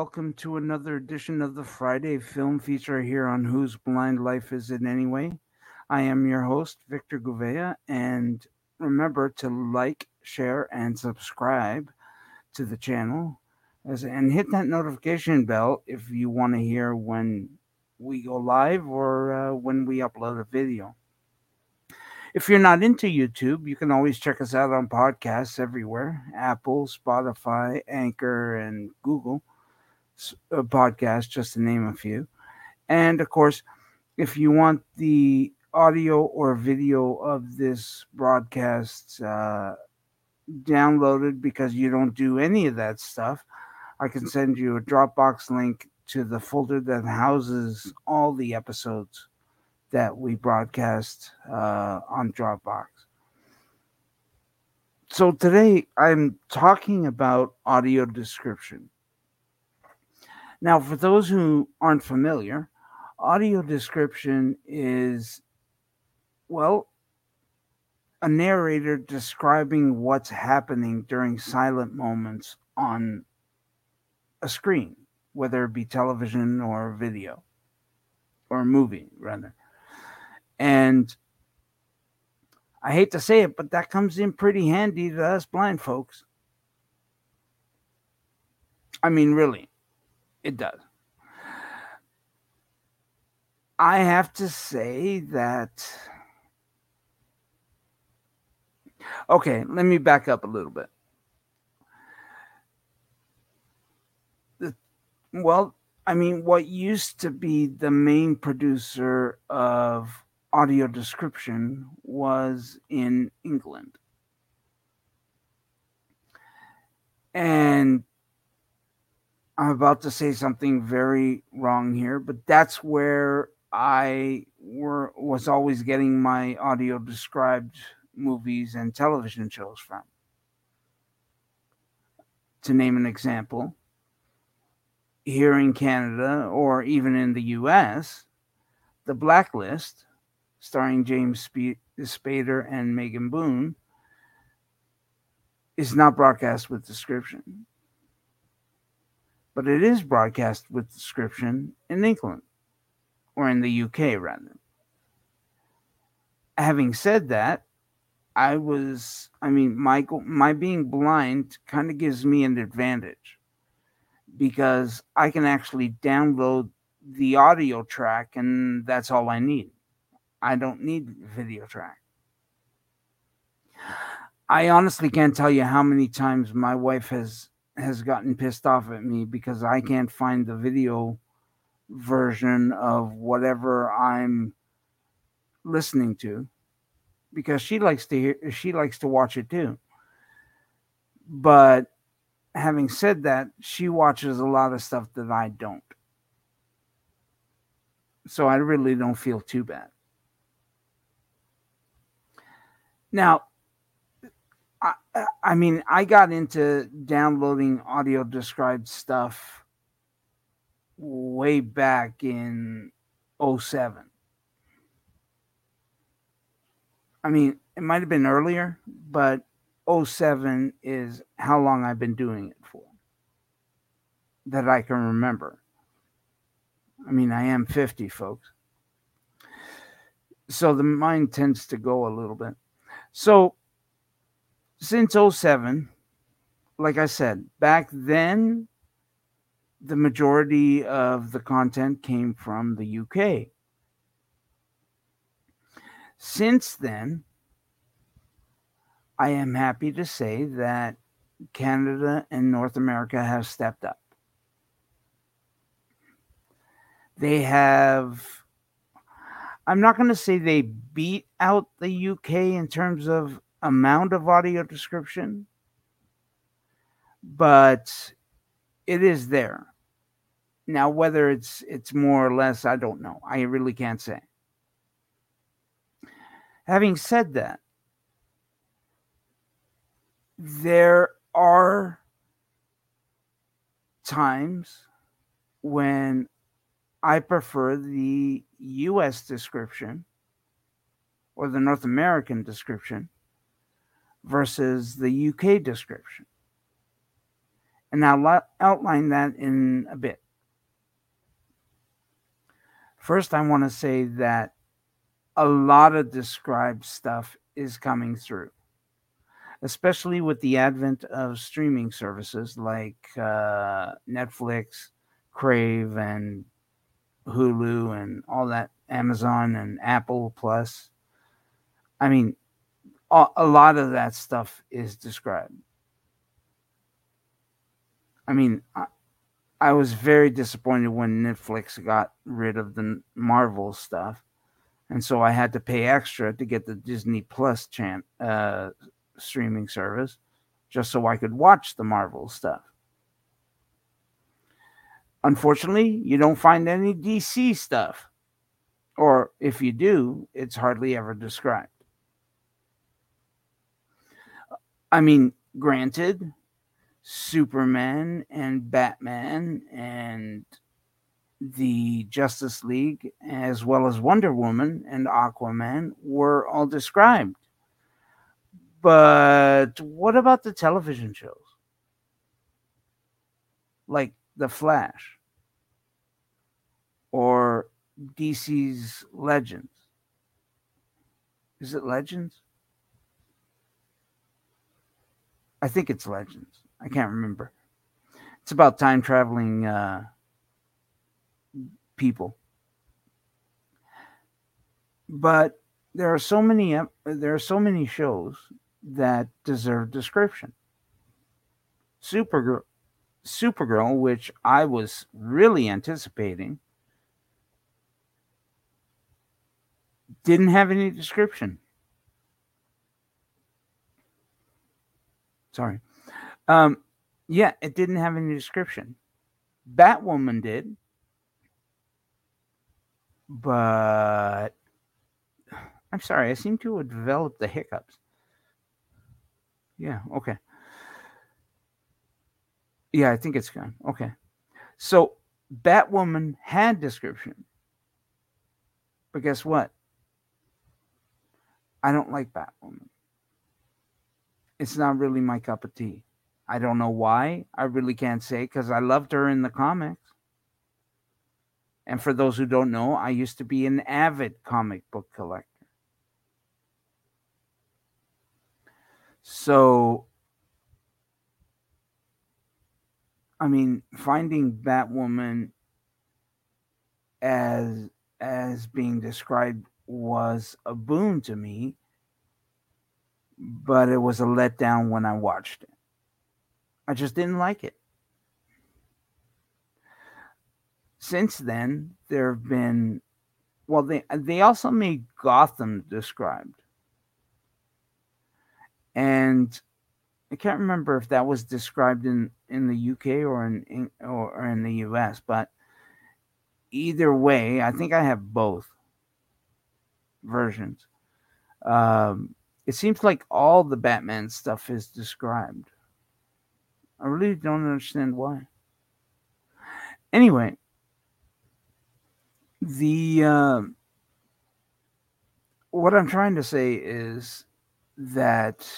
Welcome to another edition of the Friday Film Feature here on Whose Blind Life Is It Anyway? I am your host, Victor Gouveia, and remember to like, share, and subscribe to the channel as, and hit that notification bell if you want to hear when we go live or uh, when we upload a video. If you're not into YouTube, you can always check us out on podcasts everywhere Apple, Spotify, Anchor, and Google uh, podcasts, just to name a few. And of course, if you want the audio or video of this broadcast uh, downloaded because you don't do any of that stuff, I can send you a Dropbox link to the folder that houses all the episodes that we broadcast uh, on Dropbox. So today I'm talking about audio description. Now, for those who aren't familiar, audio description is, well, a narrator describing what's happening during silent moments on a screen, whether it be television or video or movie, rather. And I hate to say it, but that comes in pretty handy to us blind folks. I mean, really, it does. I have to say that. Okay, let me back up a little bit. well, I mean, what used to be the main producer of audio description was in England. And I'm about to say something very wrong here, but that's where I were was always getting my audio described movies and television shows from. To name an example, here in Canada or even in the US, The Blacklist, starring James Spader and Megan Boone, is not broadcast with description. But it is broadcast with description in England, or in the UK rather. Having said that, I was, I mean, my, my being blind kind of gives me an advantage because I can actually download the audio track and that's all I need. I don't need video track. I honestly can't tell you how many times my wife has has gotten pissed off at me because I can't find the video version of whatever I'm listening to because she likes to hear she likes to watch it too. But having said that, she watches a lot of stuff that I don't. So I really don't feel too bad. Now, I, mean, I got into downloading audio described stuff way back in 07. I mean, it might have been earlier, but 07 is how long I've been doing it for that I can remember. I mean, I am 50, folks. So the mind tends to go a little bit. So since 07, like I said, back then, the majority of the content came from the UK. Since then, I am happy to say that Canada and North America have stepped up. They have, I'm not going to say they beat out the UK in terms of amount of audio description, but it is there. Now, whether it's it's more or less, I don't know. I really can't say. Having said that, there are times when I prefer the US description or the North American description versus the UK description. And I'll outline that in a bit. First, I want to say that a lot of described stuff is coming through, especially with the advent of streaming services like uh, Netflix, Crave, and Hulu, and all that, Amazon and Apple Plus. I mean, a lot of that stuff is described. I mean, I, I was very disappointed when Netflix got rid of the Marvel stuff and so I had to pay extra to get the Disney Plus chan- uh, streaming service, just so I could watch the Marvel stuff. Unfortunately, you don't find any DC stuff, or if you do, it's hardly ever described. I mean, granted, Superman and Batman and the Justice League, as well as Wonder Woman and Aquaman, were all described. But what about the television shows? Like The Flash or DC's Legends? Is it Legends? I think it's Legends. I can't remember. It's about time traveling. Uh, people. But there are so many there are so many shows that deserve description. Supergirl, Supergirl, which I was really anticipating, didn't have any description. Sorry. Um, yeah, it didn't have any description. Batwoman did but I'm sorry, I seem to have developed the hiccups. Yeah, okay. Yeah, I think it's gone. Okay. So Batwoman had description. But guess what? I don't like Batwoman. It's not really my cup of tea. I don't know why. I really can't say because I loved her in the comics. And for those who don't know, I used to be an avid comic book collector. So, I mean, finding Batwoman as as being described was a boon to me, but it was a letdown when I watched it. I just didn't like it. since then, there have been, well, they they also made Gotham described, and I can't remember if that was described in in the UK or in, in or in the US, but either way, I think I have both versions. Um, it seems like all the Batman stuff is described. I really don't understand why. Anyway, the uh, what I'm trying to say is that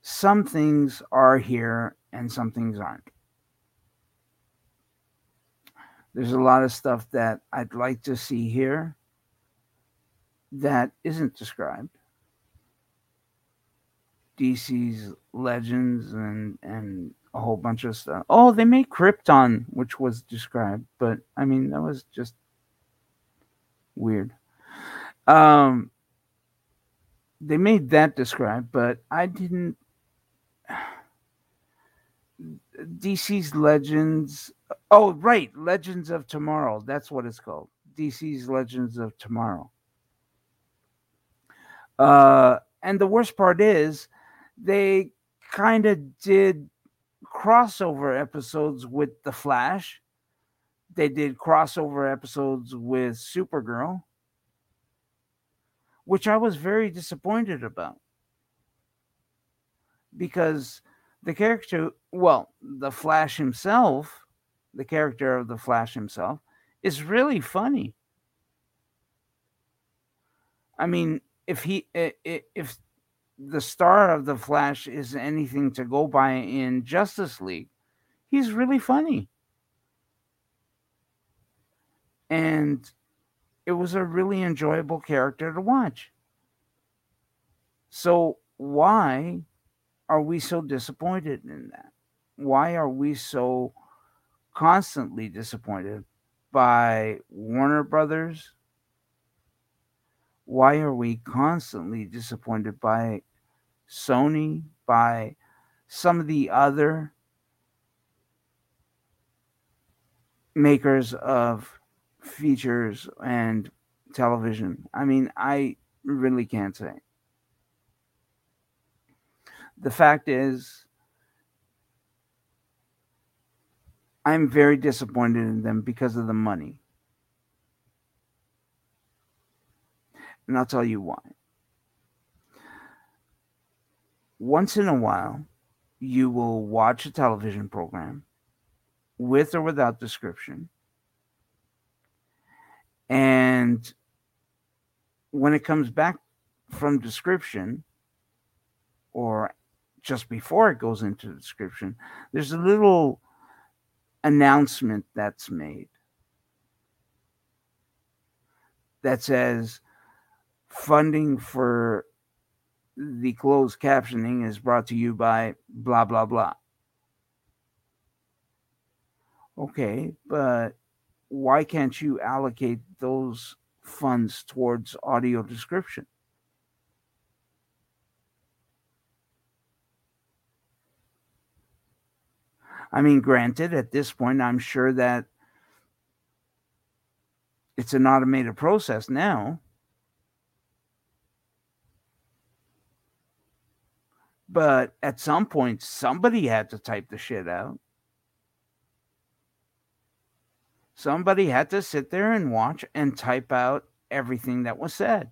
some things are here and some things aren't. There's a lot of stuff that I'd like to see here that isn't described. DC's legends and and a whole bunch of stuff. Oh, they made Krypton, which was described, but I mean that was just weird. Um, they made that described, but I didn't. DC's Legends. Oh, right, Legends of Tomorrow. That's what it's called. DC's Legends of Tomorrow. Uh, and the worst part is, they kind of did crossover episodes with The Flash. They did crossover episodes with Supergirl, which I was very disappointed about. Because the character, well, the Flash himself, the character of the Flash himself, is really funny. I mean, if he if the star of the Flash is anything to go by in Justice League, he's really funny. And it was a really enjoyable character to watch. So, why are we so disappointed in that? Why are we so constantly disappointed by Warner Brothers? Why are we constantly disappointed by Sony, by some of the other makers of features and television. I mean, I really can't say. The fact is, I'm very disappointed in them because of the money. And I'll tell you why. Once in a while, you will watch a television program with or without description and when it comes back from description, or just before it goes into description, there's a little announcement that's made that says funding for the closed captioning is brought to you by blah blah blah. Okay, but why can't you allocate those funds towards audio description? I mean, granted, at this point, I'm sure that it's an automated process now. But at some point, somebody had to type the shit out. Somebody had to sit there and watch and type out everything that was said.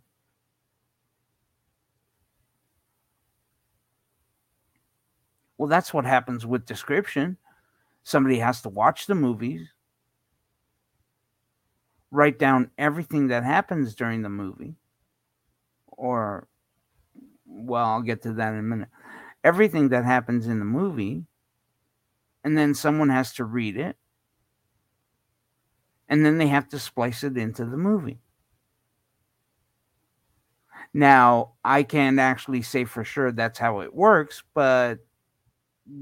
Well, that's what happens with description. Somebody has to watch the movies, write down everything that happens during the movie, or, well, I'll get to that in a minute. Everything that happens in the movie, and then someone has to read it and then they have to splice it into the movie. Now, I can't actually say for sure that's how it works, but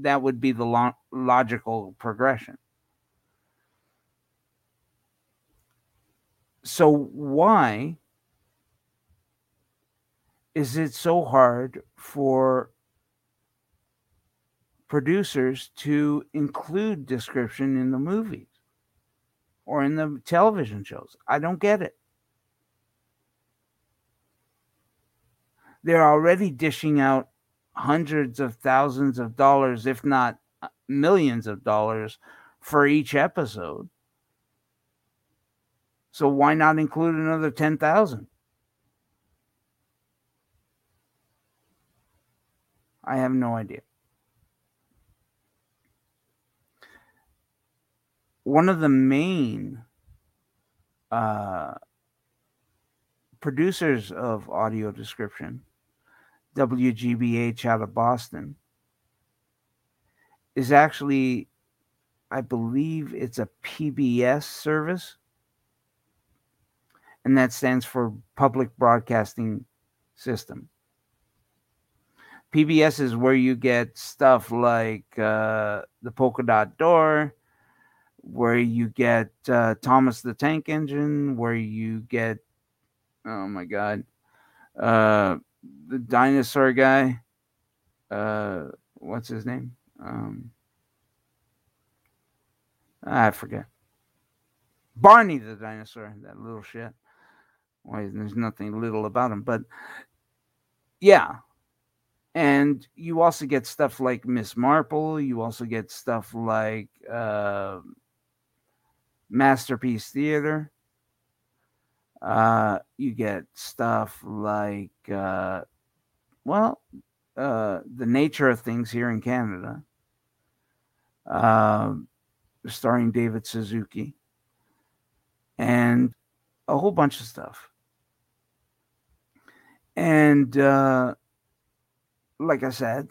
that would be the lo- logical progression. So, why is it so hard for producers to include description in the movies? or in the television shows. I don't get it. They're already dishing out hundreds of thousands of dollars, if not uh, millions of dollars, for each episode. So why not include another 10,000? I have no idea. One of the main uh, producers of audio description, WGBH out of Boston, is actually, I believe it's a PBS service, and that stands for Public Broadcasting System. PBS is where you get stuff like uh, the Polka Dot Door, where you get uh, Thomas the Tank Engine, where you get, oh my God, uh, the dinosaur guy. Uh, what's his name? Um, I forget. Barney the dinosaur, that little shit. Why, there's nothing little about him, but yeah. And you also get stuff like Miss Marple. You also get stuff like uh, Masterpiece Theater. Uh, you get stuff like, uh, well, uh, the nature of things here in Canada, uh, starring David Suzuki, and a whole bunch of stuff. And uh, like I said,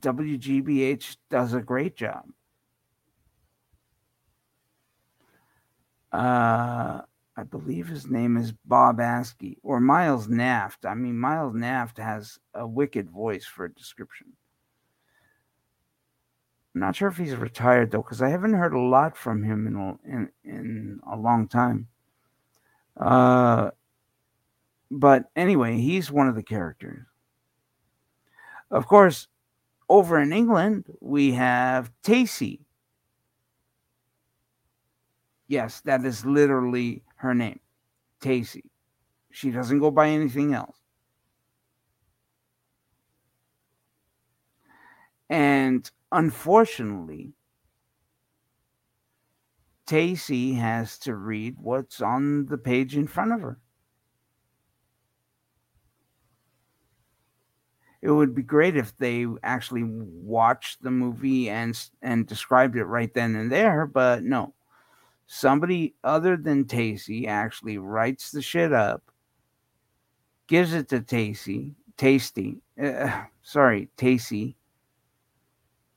WGBH does a great job. Uh, I believe his name is Bob Askey or Miles Naft. I mean, Miles Naft has a wicked voice for a description. I'm not sure if he's retired though, because I haven't heard a lot from him in a, in, in a long time. Uh, but anyway, he's one of the characters. Of course, over in England, we have Tacy. Yes, that is literally her name, Tacy. She doesn't go by anything else. And unfortunately, Tacy has to read what's on the page in front of her. It would be great if they actually watched the movie and and described it right then and there, but no. Somebody other than Tacy actually writes the shit up, gives it to Tacy, Tasty, uh, sorry, Tacy,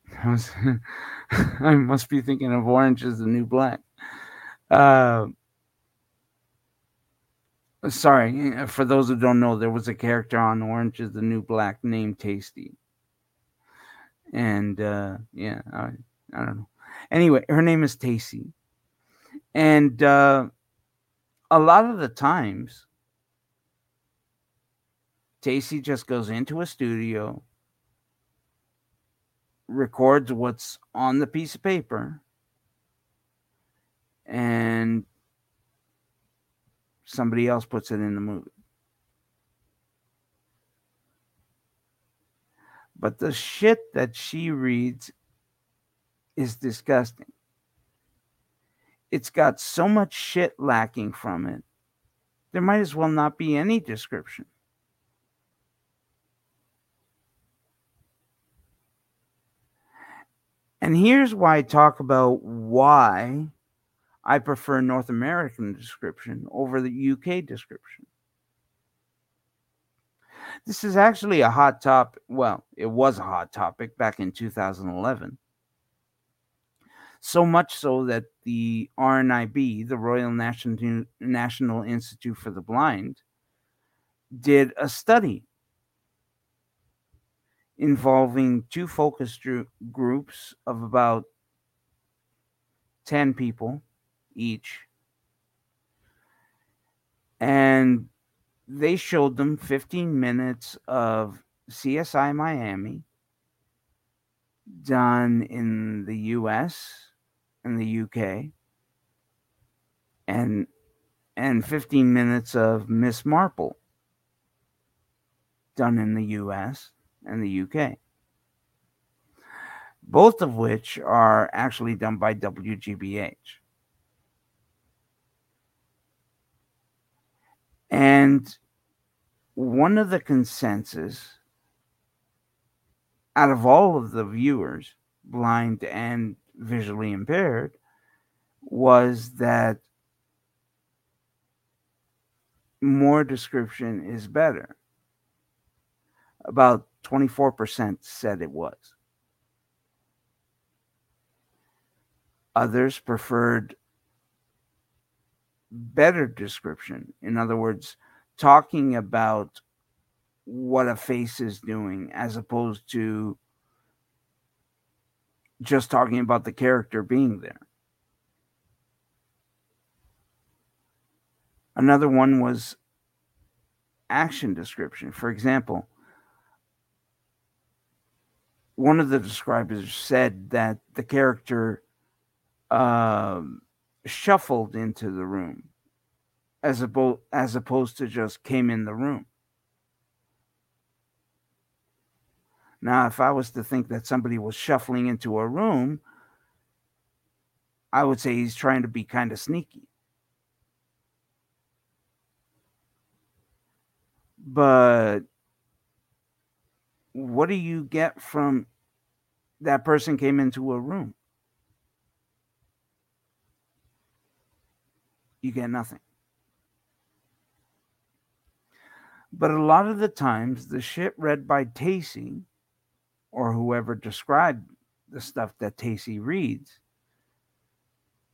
I, was, I must be thinking of Orange is the New Black. Uh, sorry, for those who don't know, there was a character on Orange is the New Black named Tasty. And uh, yeah, I, I don't know. Anyway, her name is Tacy. And uh, a lot of the times, Tacy just goes into a studio, records what's on the piece of paper and somebody else puts it in the movie. But the shit that she reads is disgusting. It's got so much shit lacking from it. There might as well not be any description. And here's why I talk about why I prefer North American description over the UK description. This is actually a hot topic. Well, it was a hot topic back in 2011. So much so that the RNIB, the Royal National, National Institute for the Blind, did a study involving two focus groups of about 10 people each. And they showed them 15 minutes of CSI Miami done in the US and the UK and and 15 minutes of Miss Marple done in the US and the UK. Both of which are actually done by WGBH. And one of the consensus out of all of the viewers, blind and visually impaired, was that more description is better. About 24% said it was. Others preferred better description. In other words, talking about what a face is doing as opposed to just talking about the character being there. Another one was action description. For example, one of the describers said that the character um, shuffled into the room as, abo- as opposed to just came in the room. Now, if I was to think that somebody was shuffling into a room, I would say he's trying to be kind of sneaky. But what do you get from that person came into a room? You get nothing. But a lot of the times, the shit read by Tacy or whoever described the stuff that Tacy reads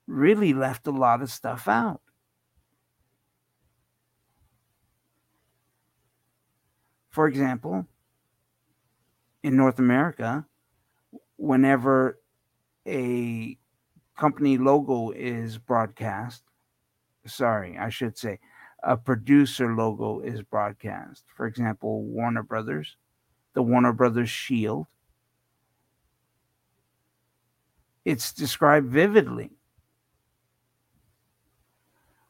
really left a lot of stuff out. For example, in North America, whenever a company logo is broadcast, sorry, I should say, a producer logo is broadcast. For example, Warner Brothers, the Warner Brothers shield. It's described vividly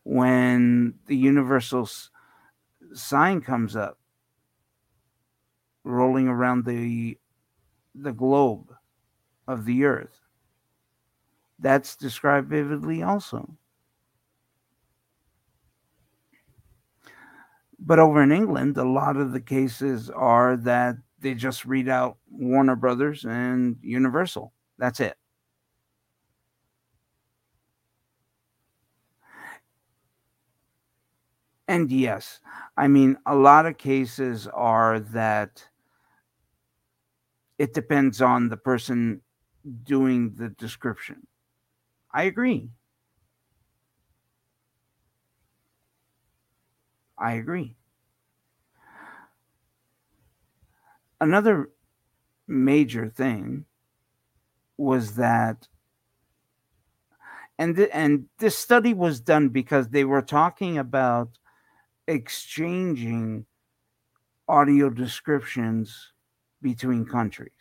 when the universal sign comes up rolling around the the globe of the earth that's described vividly also but over in England a lot of the cases are that they just read out Warner Brothers and Universal that's it And yes, I mean, a lot of cases are that it depends on the person doing the description. I agree. I agree. Another major thing was that and th- and this study was done because they were talking about exchanging audio descriptions between countries.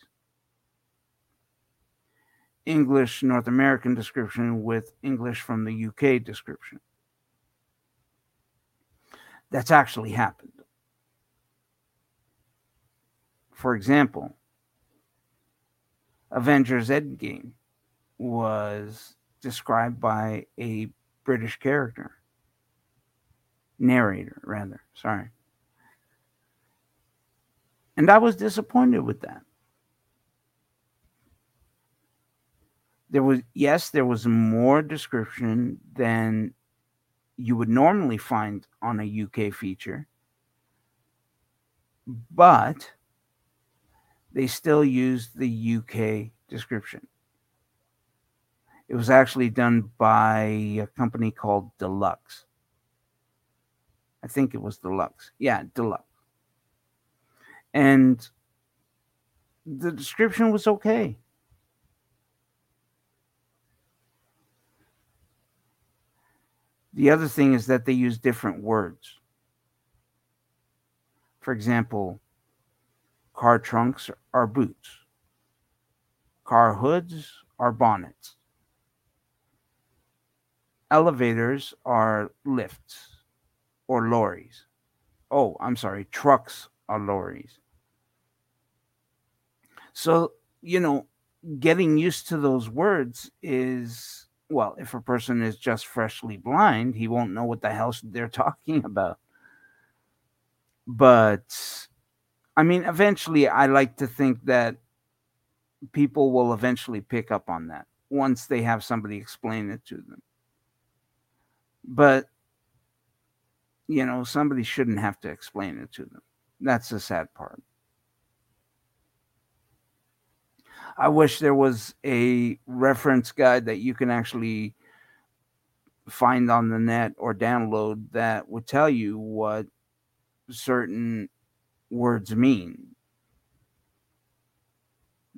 English North American description with English from the UK description. That's actually happened. For example, Avengers Endgame was described by a British character narrator, rather. Sorry. And I was disappointed with that. There was, yes, there was more description than you would normally find on a UK feature, but they still used the UK description. It was actually done by a company called Deluxe. I think it was deluxe. Yeah, deluxe. And the description was okay. The other thing is that they use different words. For example, car trunks are boots, car hoods are bonnets, elevators are lifts or lorries. Oh, I'm sorry, trucks are lorries. So, you know, getting used to those words is well, if a person is just freshly blind, he won't know what the hell they're talking about. But I mean, eventually, I like to think that people will eventually pick up on that once they have somebody explain it to them. But you know, somebody shouldn't have to explain it to them. That's the sad part. I wish there was a reference guide that you can actually find on the net or download that would tell you what certain words mean.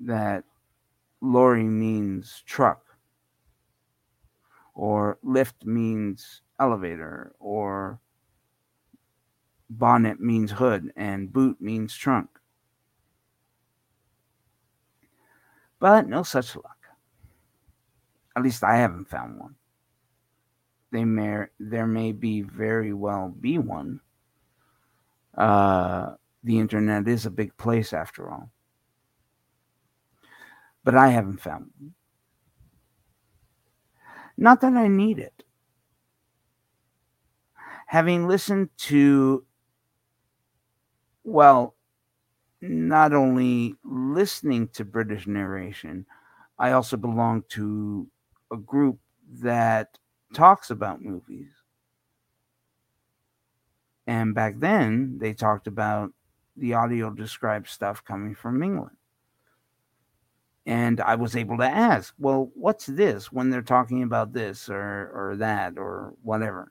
That lorry means truck, or lift means elevator, or bonnet means hood and boot means trunk. But no such luck. At least I haven't found one. They may, there may be very well be one. Uh, the internet is a big place after all. But I haven't found one. Not that I need it. Having listened to well, not only listening to British narration, I also belong to a group that talks about movies. And back then, they talked about the audio described stuff coming from England. And I was able to ask, well, what's this when they're talking about this or, or that or whatever?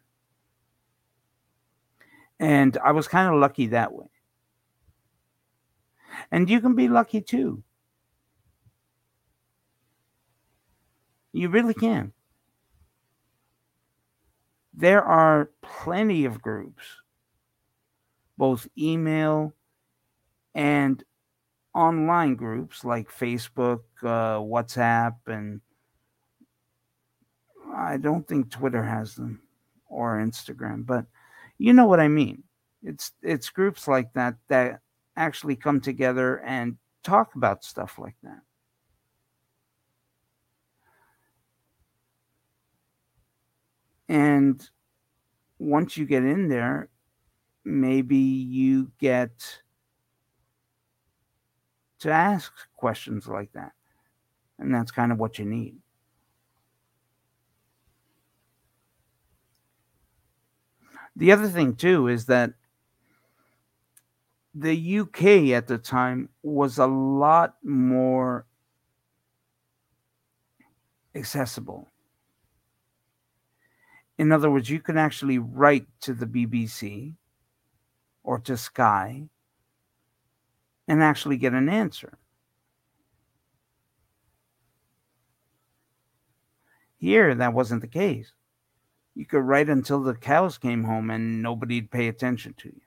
And I was kind of lucky that way. And you can be lucky too. You really can. There are plenty of groups, both email and online groups like Facebook, uh, WhatsApp, and I don't think Twitter has them or Instagram, but you know what I mean. It's it's groups like that that actually come together and talk about stuff like that. And once you get in there, maybe you get to ask questions like that. And that's kind of what you need. The other thing, too, is that the UK at the time was a lot more accessible. In other words, you can actually write to the BBC or to Sky and actually get an answer. Here, that wasn't the case. You could write until the cows came home and nobody'd pay attention to you.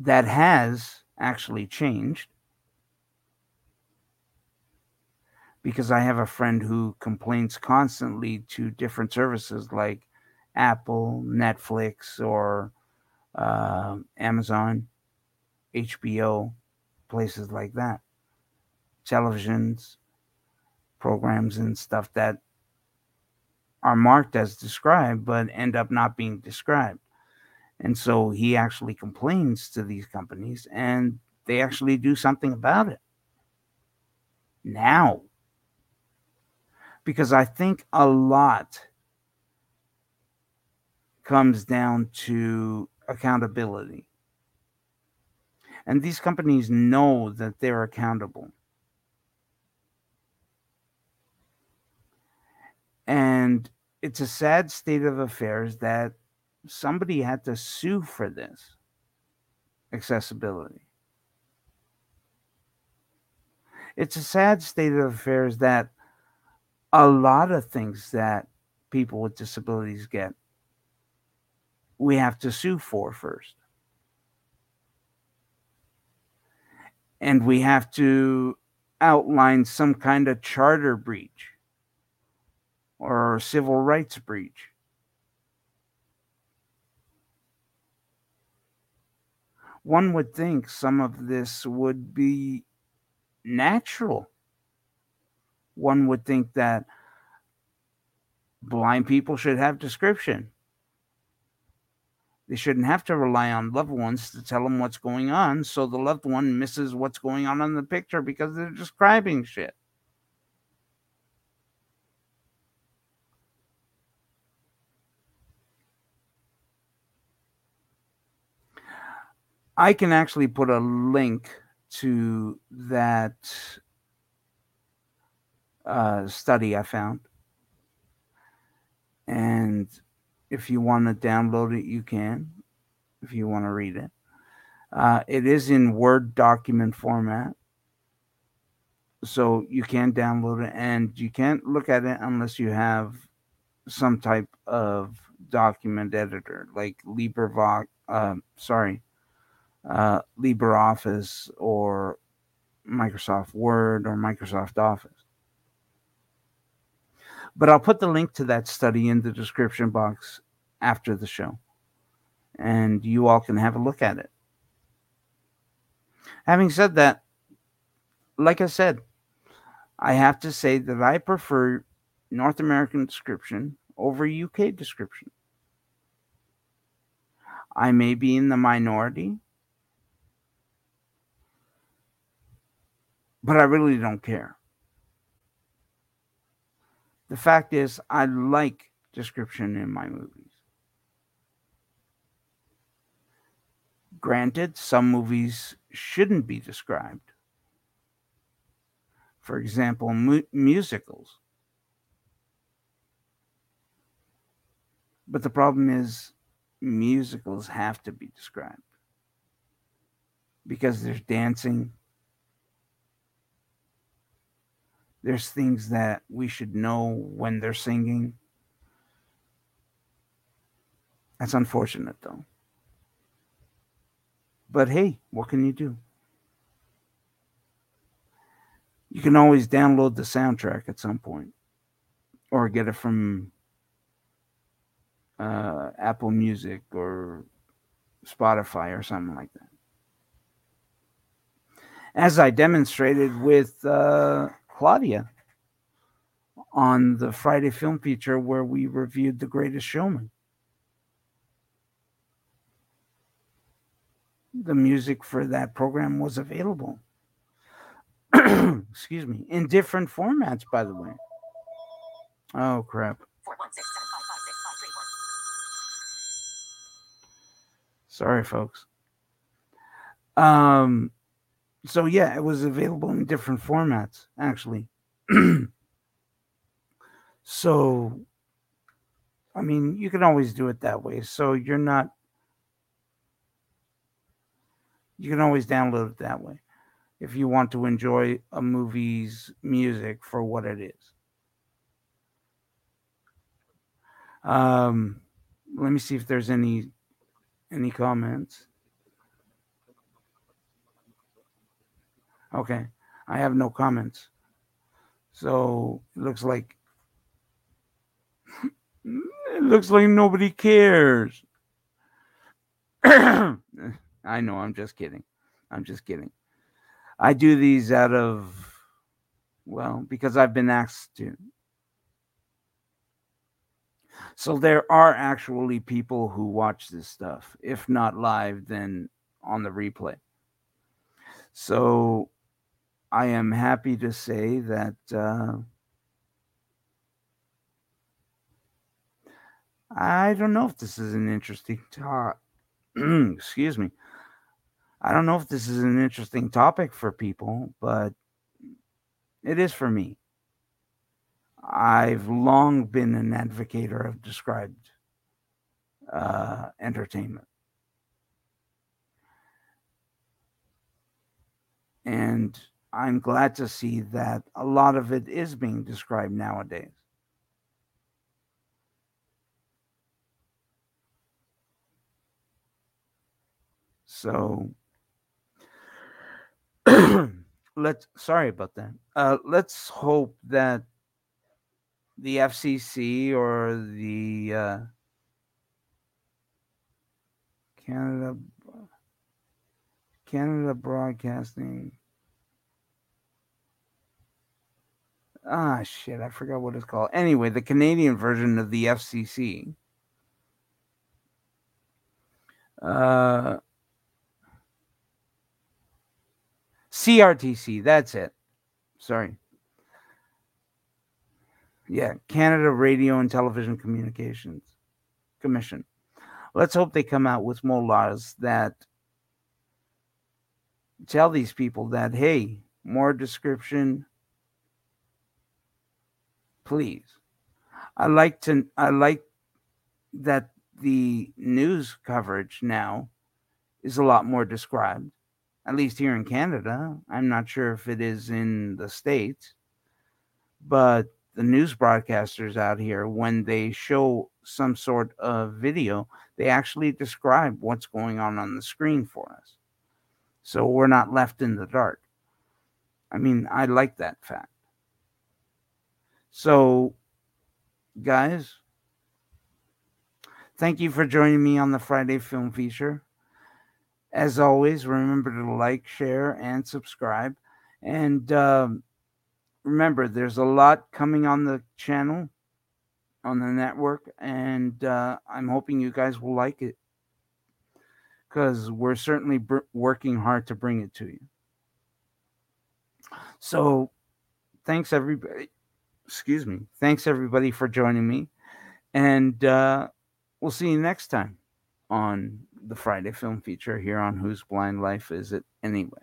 That has actually changed because I have a friend who complains constantly to different services like Apple, Netflix, or uh, Amazon, HBO, places like that, televisions, programs, and stuff that are marked as described but end up not being described. And so he actually complains to these companies and they actually do something about it now because I think a lot comes down to accountability. And these companies know that they're accountable. And it's a sad state of affairs that somebody had to sue for this accessibility. It's a sad state of affairs that a lot of things that people with disabilities get, we have to sue for first. And we have to outline some kind of charter breach or civil rights breach. One would think some of this would be natural one would think that blind people should have description. They shouldn't have to rely on loved ones to tell them what's going on, so the loved one misses what's going on in the picture because they're describing shit. I can actually put a link to that uh, study I found. And if you want to download it, you can, if you want to read it. Uh, it is in Word document format. So you can download it and you can't look at it unless you have some type of document editor like LibreVox, uh, sorry, uh, LibreOffice or Microsoft Word or Microsoft Office. But I'll put the link to that study in the description box after the show. And you all can have a look at it. Having said that, like I said, I have to say that I prefer North American description over UK description. I may be in the minority, but I really don't care. The fact is, I like description in my movies. Granted, some movies shouldn't be described. For example, mu- musicals. But the problem is, musicals have to be described because there's dancing. There's things that we should know when they're singing. That's unfortunate, though. But hey, what can you do? You can always download the soundtrack at some point or get it from uh, Apple Music or Spotify or something like that. As I demonstrated with uh, Claudia on the Friday film feature where we reviewed The Greatest Showman. The music for that program was available. Excuse me, in different formats, by the way. Oh, crap. Sorry, folks. Um, so yeah, it was available in different formats, actually. so, I mean, you can always do it that way. So you're not, you can always download it that way if you want to enjoy a movie's music for what it is. Um, let me see if there's any any comments. Okay, I have no comments. So it looks like it looks like nobody cares. I know, I'm just kidding. I'm just kidding. I do these out of well, because I've been asked to. So there are actually people who watch this stuff, if not live, then on the replay. So I am happy to say that uh, I don't know if this is an interesting talk. Excuse me. I don't know if this is an interesting topic for people, but it is for me. I've long been an advocate of described uh, entertainment. And I'm glad to see that a lot of it is being described nowadays. So let's sorry about that. Uh, let's hope that the FCC or the uh, Canada Canada Broadcasting. Ah, shit, I forgot what it's called. Anyway, the Canadian version of the FCC. Uh, CRTC, that's it. Sorry yeah, Canada Radio and Television Communications Commission. Let's hope they come out with more laws that tell these people that hey, more description, please. I like to I like that the news coverage now is a lot more described. At least here in Canada. I'm not sure if it is in the States. But the news broadcasters out here, when they show some sort of video, they actually describe what's going on on the screen for us. So we're not left in the dark. I mean, I like that fact. So, guys, thank you for joining me on the Friday Film Feature. As always, remember to like, share, and subscribe. And, um, remember, there's a lot coming on the channel, on the network, and uh, I'm hoping you guys will like it because we're certainly br- working hard to bring it to you. So, thanks everybody. Excuse me. Thanks everybody for joining me. And uh, we'll see you next time on the Friday Film Feature here on Whose Blind Life Is It Anyway?